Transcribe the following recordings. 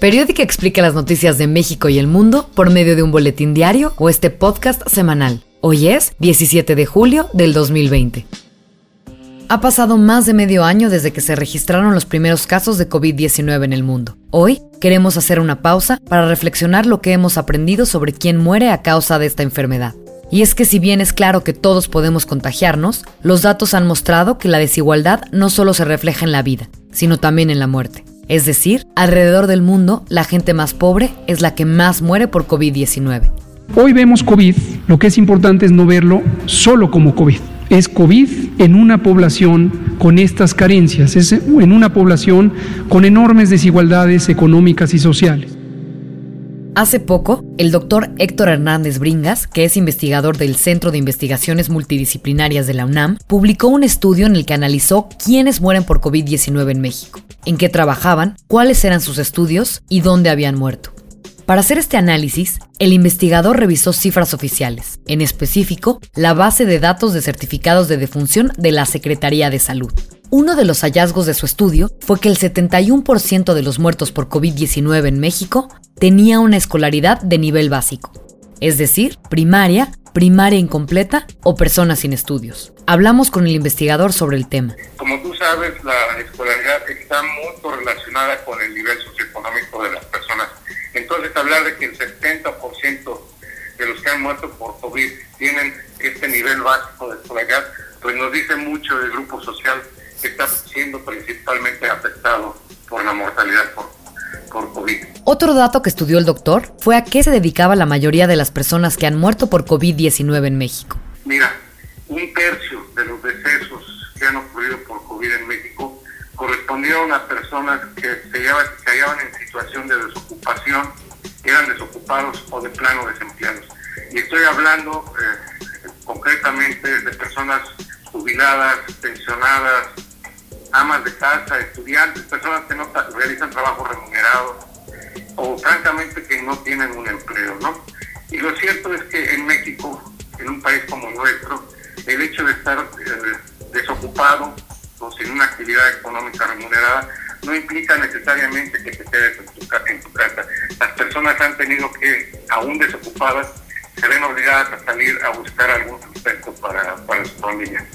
Periódica explica las noticias de México y el mundo por medio de un boletín diario o este podcast semanal. Hoy es 17 de julio del 2020. Ha pasado más de medio año desde que se registraron los primeros casos de COVID-19 en el mundo. Hoy queremos hacer una pausa para reflexionar lo que hemos aprendido sobre quién muere a causa de esta enfermedad. Y es que si bien es claro que todos podemos contagiarnos, los datos han mostrado que la desigualdad no solo se refleja en la vida, sino también en la muerte. Es decir, alrededor del mundo, la gente más pobre es la que más muere por COVID-19. Hoy vemos COVID, lo que es importante es no verlo solo como COVID es COVID en una población con estas carencias, es en una población con enormes desigualdades económicas y sociales. Hace poco, el doctor Héctor Hernández Bringas, que es investigador del Centro de Investigaciones Multidisciplinarias de la UNAM, publicó un estudio en el que analizó quiénes mueren por COVID-19 en México, en qué trabajaban, cuáles eran sus estudios y dónde habían muerto. Para hacer este análisis, el investigador revisó cifras oficiales, en específico, la base de datos de certificados de defunción de la Secretaría de Salud. Uno de los hallazgos de su estudio fue que el 71% de los muertos por COVID-19 en México tenía una escolaridad de nivel básico, es decir, primaria, primaria incompleta o personas sin estudios. Hablamos con el investigador sobre el tema. Como tú sabes, la escolaridad está muy correlacionada con el nivel socioeconómico de las personas entonces, hablar de que el 70% de los que han muerto por COVID tienen este nivel básico de escolaridad, pues nos dice mucho del grupo social Otro dato que estudió el doctor fue a qué se dedicaba la mayoría de las personas que han muerto por COVID-19 en México. Mira, un tercio de los decesos que han ocurrido por COVID en México correspondieron a personas que se hallaban en situación de desocupación, eran desocupados o de plano desempleados. Y estoy hablando eh, concretamente de personas jubiladas, pensionadas, amas de casa, estudiantes, personas que no realizan trabajo remunerado o francamente que no tienen un empleo, ¿no? Y lo cierto es que en México, en un país como nuestro, el hecho de estar eh, desocupado o sin una actividad económica remunerada, no implica necesariamente que te quedes en tu, casa. Las personas han tenido que, aún desocupadas, se ven obligadas a salir a buscar algún sustento para, para su familia.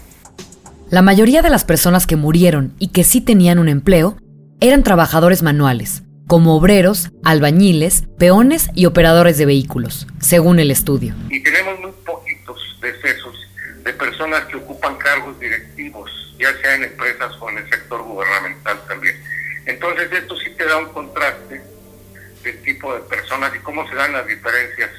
La mayoría de las personas que murieron y que sí tenían un empleo eran trabajadores manuales, como obreros, albañiles, peones y operadores de vehículos, según el estudio. Y tenemos muy poquitos decesos de personas que ocupan cargos directivos ya sea en empresas o en el sector gubernamental también. Entonces esto sí te da un contraste del tipo de personas y cómo se dan las diferencias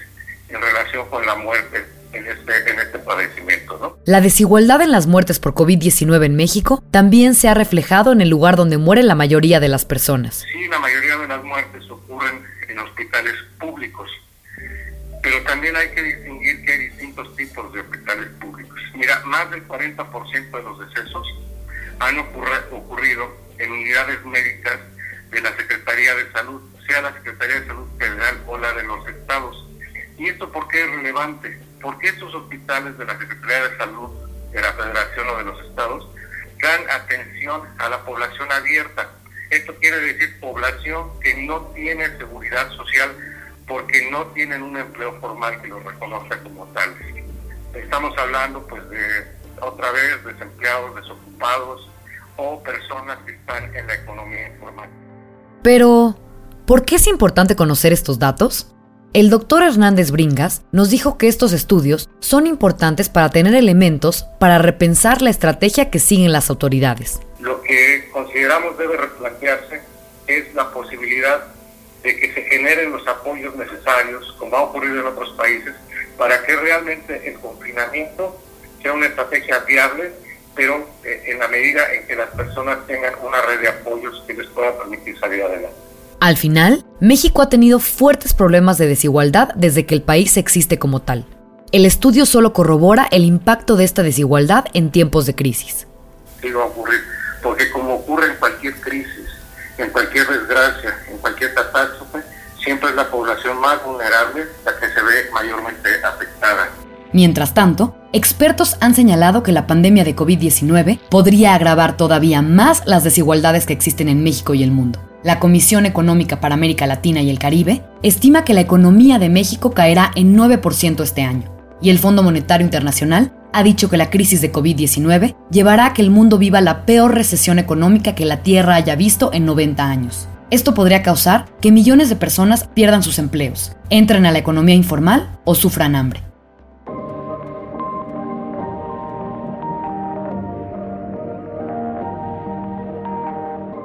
en relación con la muerte en este, en este padecimiento. ¿no? La desigualdad en las muertes por COVID-19 en México también se ha reflejado en el lugar donde muere la mayoría de las personas. Sí, la mayoría de las muertes ocurren en hospitales públicos, pero también hay que distinguir que hay distintos tipos de hospitales públicos. Mira, más del 40% de los decesos han ocurrido en unidades médicas de la Secretaría de Salud, sea la Secretaría de Salud Federal o la de los estados. ¿Y esto por qué es relevante? Porque estos hospitales de la Secretaría de Salud de la Federación o de los estados dan atención a la población abierta. Esto quiere decir población que no tiene seguridad social porque no tienen un empleo formal que los reconozca como tales. Estamos hablando pues de otra vez desempleados, desocupados o personas que están en la economía informal. Pero, ¿por qué es importante conocer estos datos? El doctor Hernández Bringas nos dijo que estos estudios son importantes para tener elementos para repensar la estrategia que siguen las autoridades. Lo que consideramos debe replantearse es la posibilidad de que se generen los apoyos necesarios, como ha ocurrido en otros países, para que realmente el confinamiento sea una estrategia viable, pero eh, en la medida en que las personas tengan una red de apoyos que les pueda permitir salir adelante. Al final, México ha tenido fuertes problemas de desigualdad desde que el país existe como tal. El estudio solo corrobora el impacto de esta desigualdad en tiempos de crisis. Sí va a ocurrir, porque como ocurre en cualquier crisis, en cualquier desgracia, en cualquier catástrofe, siempre es la población más vulnerable la que se ve mayormente afectada. Mientras tanto, expertos han señalado que la pandemia de COVID-19 podría agravar todavía más las desigualdades que existen en México y el mundo. La Comisión Económica para América Latina y el Caribe estima que la economía de México caerá en 9% este año, y el Fondo Monetario Internacional ha dicho que la crisis de COVID-19 llevará a que el mundo viva la peor recesión económica que la Tierra haya visto en 90 años. Esto podría causar que millones de personas pierdan sus empleos, entren a la economía informal o sufran hambre.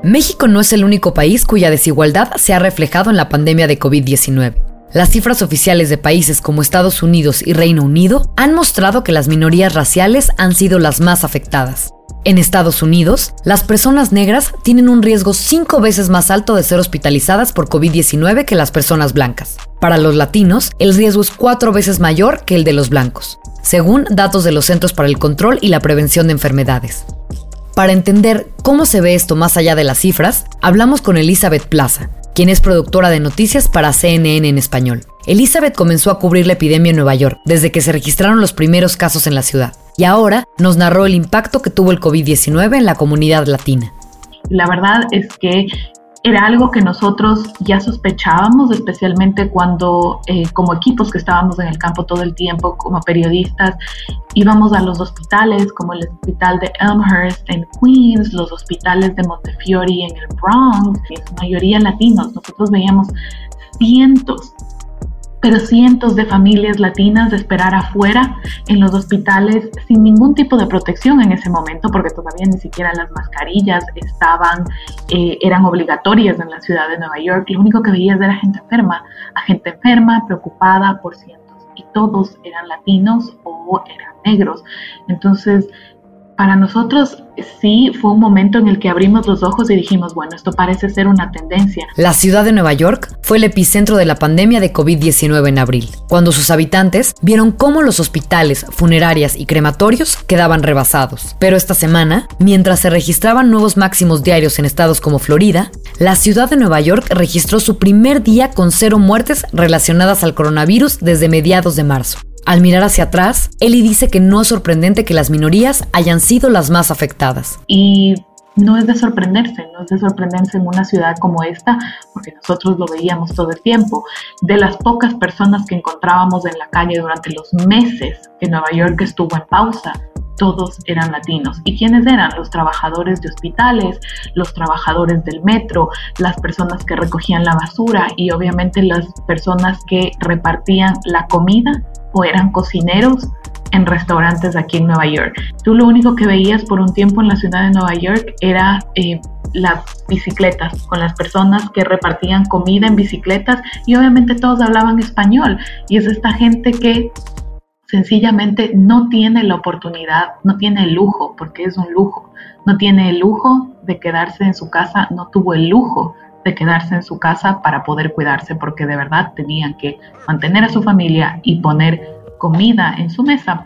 México no es el único país cuya desigualdad se ha reflejado en la pandemia de COVID-19. Las cifras oficiales de países como Estados Unidos y Reino Unido han mostrado que las minorías raciales han sido las más afectadas. En Estados Unidos, las personas negras tienen un riesgo cinco veces más alto de ser hospitalizadas por COVID-19 que las personas blancas. Para los latinos, el riesgo es cuatro veces mayor que el de los blancos, según datos de los Centros para el Control y la Prevención de Enfermedades. Para entender cómo se ve esto más allá de las cifras, hablamos con Elizabeth Plaza, quien es productora de noticias para CNN en español. Elizabeth comenzó a cubrir la epidemia en Nueva York desde que se registraron los primeros casos en la ciudad y ahora nos narró el impacto que tuvo el COVID-19 en la comunidad latina. La verdad es que era algo que nosotros ya sospechábamos, especialmente cuando eh, como equipos que estábamos en el campo todo el tiempo, como periodistas, íbamos a los hospitales, como el hospital de Elmhurst en Queens, los hospitales de Montefiore en el Bronx, en su mayoría latinos. Nosotros veíamos cientos pero cientos de familias latinas de esperar afuera en los hospitales sin ningún tipo de protección en ese momento, porque todavía ni siquiera las mascarillas estaban, eh, eran obligatorias en la ciudad de Nueva York. Lo único que veías era gente enferma, a gente enferma, preocupada por cientos, y todos eran latinos o eran negros. Entonces, para nosotros sí fue un momento en el que abrimos los ojos y dijimos, bueno, esto parece ser una tendencia. La ciudad de Nueva York fue el epicentro de la pandemia de COVID-19 en abril, cuando sus habitantes vieron cómo los hospitales, funerarias y crematorios quedaban rebasados. Pero esta semana, mientras se registraban nuevos máximos diarios en estados como Florida, la ciudad de Nueva York registró su primer día con cero muertes relacionadas al coronavirus desde mediados de marzo. Al mirar hacia atrás, Eli dice que no es sorprendente que las minorías hayan sido las más afectadas. Y no es de sorprenderse, no es de sorprenderse en una ciudad como esta, porque nosotros lo veíamos todo el tiempo. De las pocas personas que encontrábamos en la calle durante los meses que Nueva York estuvo en pausa, todos eran latinos. ¿Y quiénes eran? Los trabajadores de hospitales, los trabajadores del metro, las personas que recogían la basura y obviamente las personas que repartían la comida o eran cocineros en restaurantes aquí en Nueva York. Tú lo único que veías por un tiempo en la ciudad de Nueva York era eh, las bicicletas con las personas que repartían comida en bicicletas y obviamente todos hablaban español y es esta gente que sencillamente no tiene la oportunidad, no tiene el lujo, porque es un lujo, no tiene el lujo de quedarse en su casa, no tuvo el lujo de quedarse en su casa para poder cuidarse porque de verdad tenían que mantener a su familia y poner comida en su mesa.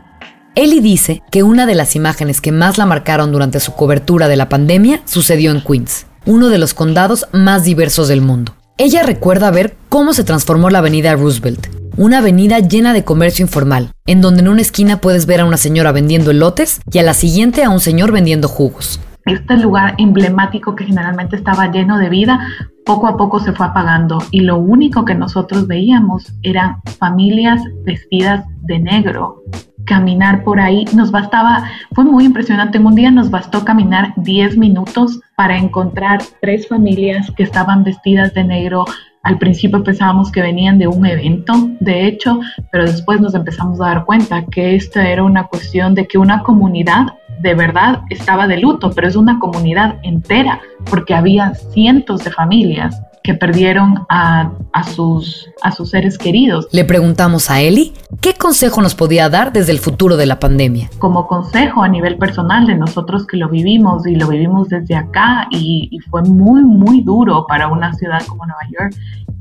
Ellie dice que una de las imágenes que más la marcaron durante su cobertura de la pandemia sucedió en Queens, uno de los condados más diversos del mundo. Ella recuerda ver cómo se transformó la avenida Roosevelt, una avenida llena de comercio informal, en donde en una esquina puedes ver a una señora vendiendo elotes y a la siguiente a un señor vendiendo jugos este lugar emblemático que generalmente estaba lleno de vida, poco a poco se fue apagando y lo único que nosotros veíamos eran familias vestidas de negro. Caminar por ahí nos bastaba, fue muy impresionante. Un día nos bastó caminar 10 minutos para encontrar tres familias que estaban vestidas de negro. Al principio pensábamos que venían de un evento, de hecho, pero después nos empezamos a dar cuenta que esta era una cuestión de que una comunidad de verdad estaba de luto, pero es una comunidad entera, porque había cientos de familias que perdieron a, sus, a sus seres queridos. Le preguntamos a Eli qué consejo nos podía dar desde el futuro de la pandemia. Como consejo a nivel personal de nosotros que lo vivimos y lo vivimos desde acá y, y fue muy, muy duro para una ciudad como Nueva York,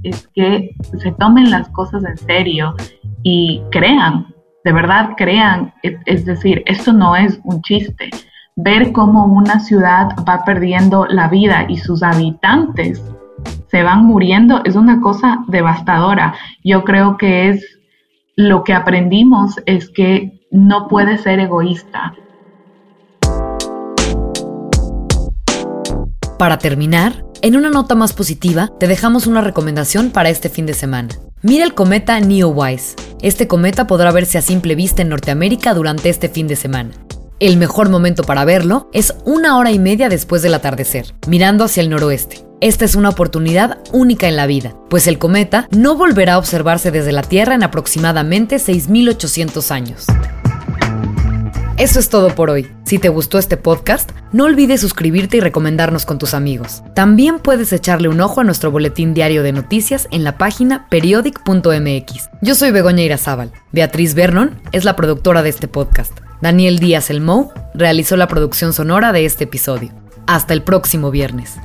es que se tomen las cosas en serio y crean de verdad crean, es decir, esto no es un chiste. Ver cómo una ciudad va perdiendo la vida y sus habitantes se van muriendo es una cosa devastadora. Yo creo que es lo que aprendimos es que no puede ser egoísta. Para terminar, en una nota más positiva, te dejamos una recomendación para este fin de semana. Mira el cometa Neowise. Este cometa podrá verse a simple vista en Norteamérica durante este fin de semana. El mejor momento para verlo es una hora y media después del atardecer, mirando hacia el noroeste. Esta es una oportunidad única en la vida, pues el cometa no volverá a observarse desde la Tierra en aproximadamente 6.800 años. Eso es todo por hoy. Si te gustó este podcast, no olvides suscribirte y recomendarnos con tus amigos. También puedes echarle un ojo a nuestro boletín diario de noticias en la página periodic.mx. Yo soy Begoña Irazábal. Beatriz Vernon es la productora de este podcast. Daniel Díaz El Mou realizó la producción sonora de este episodio. Hasta el próximo viernes.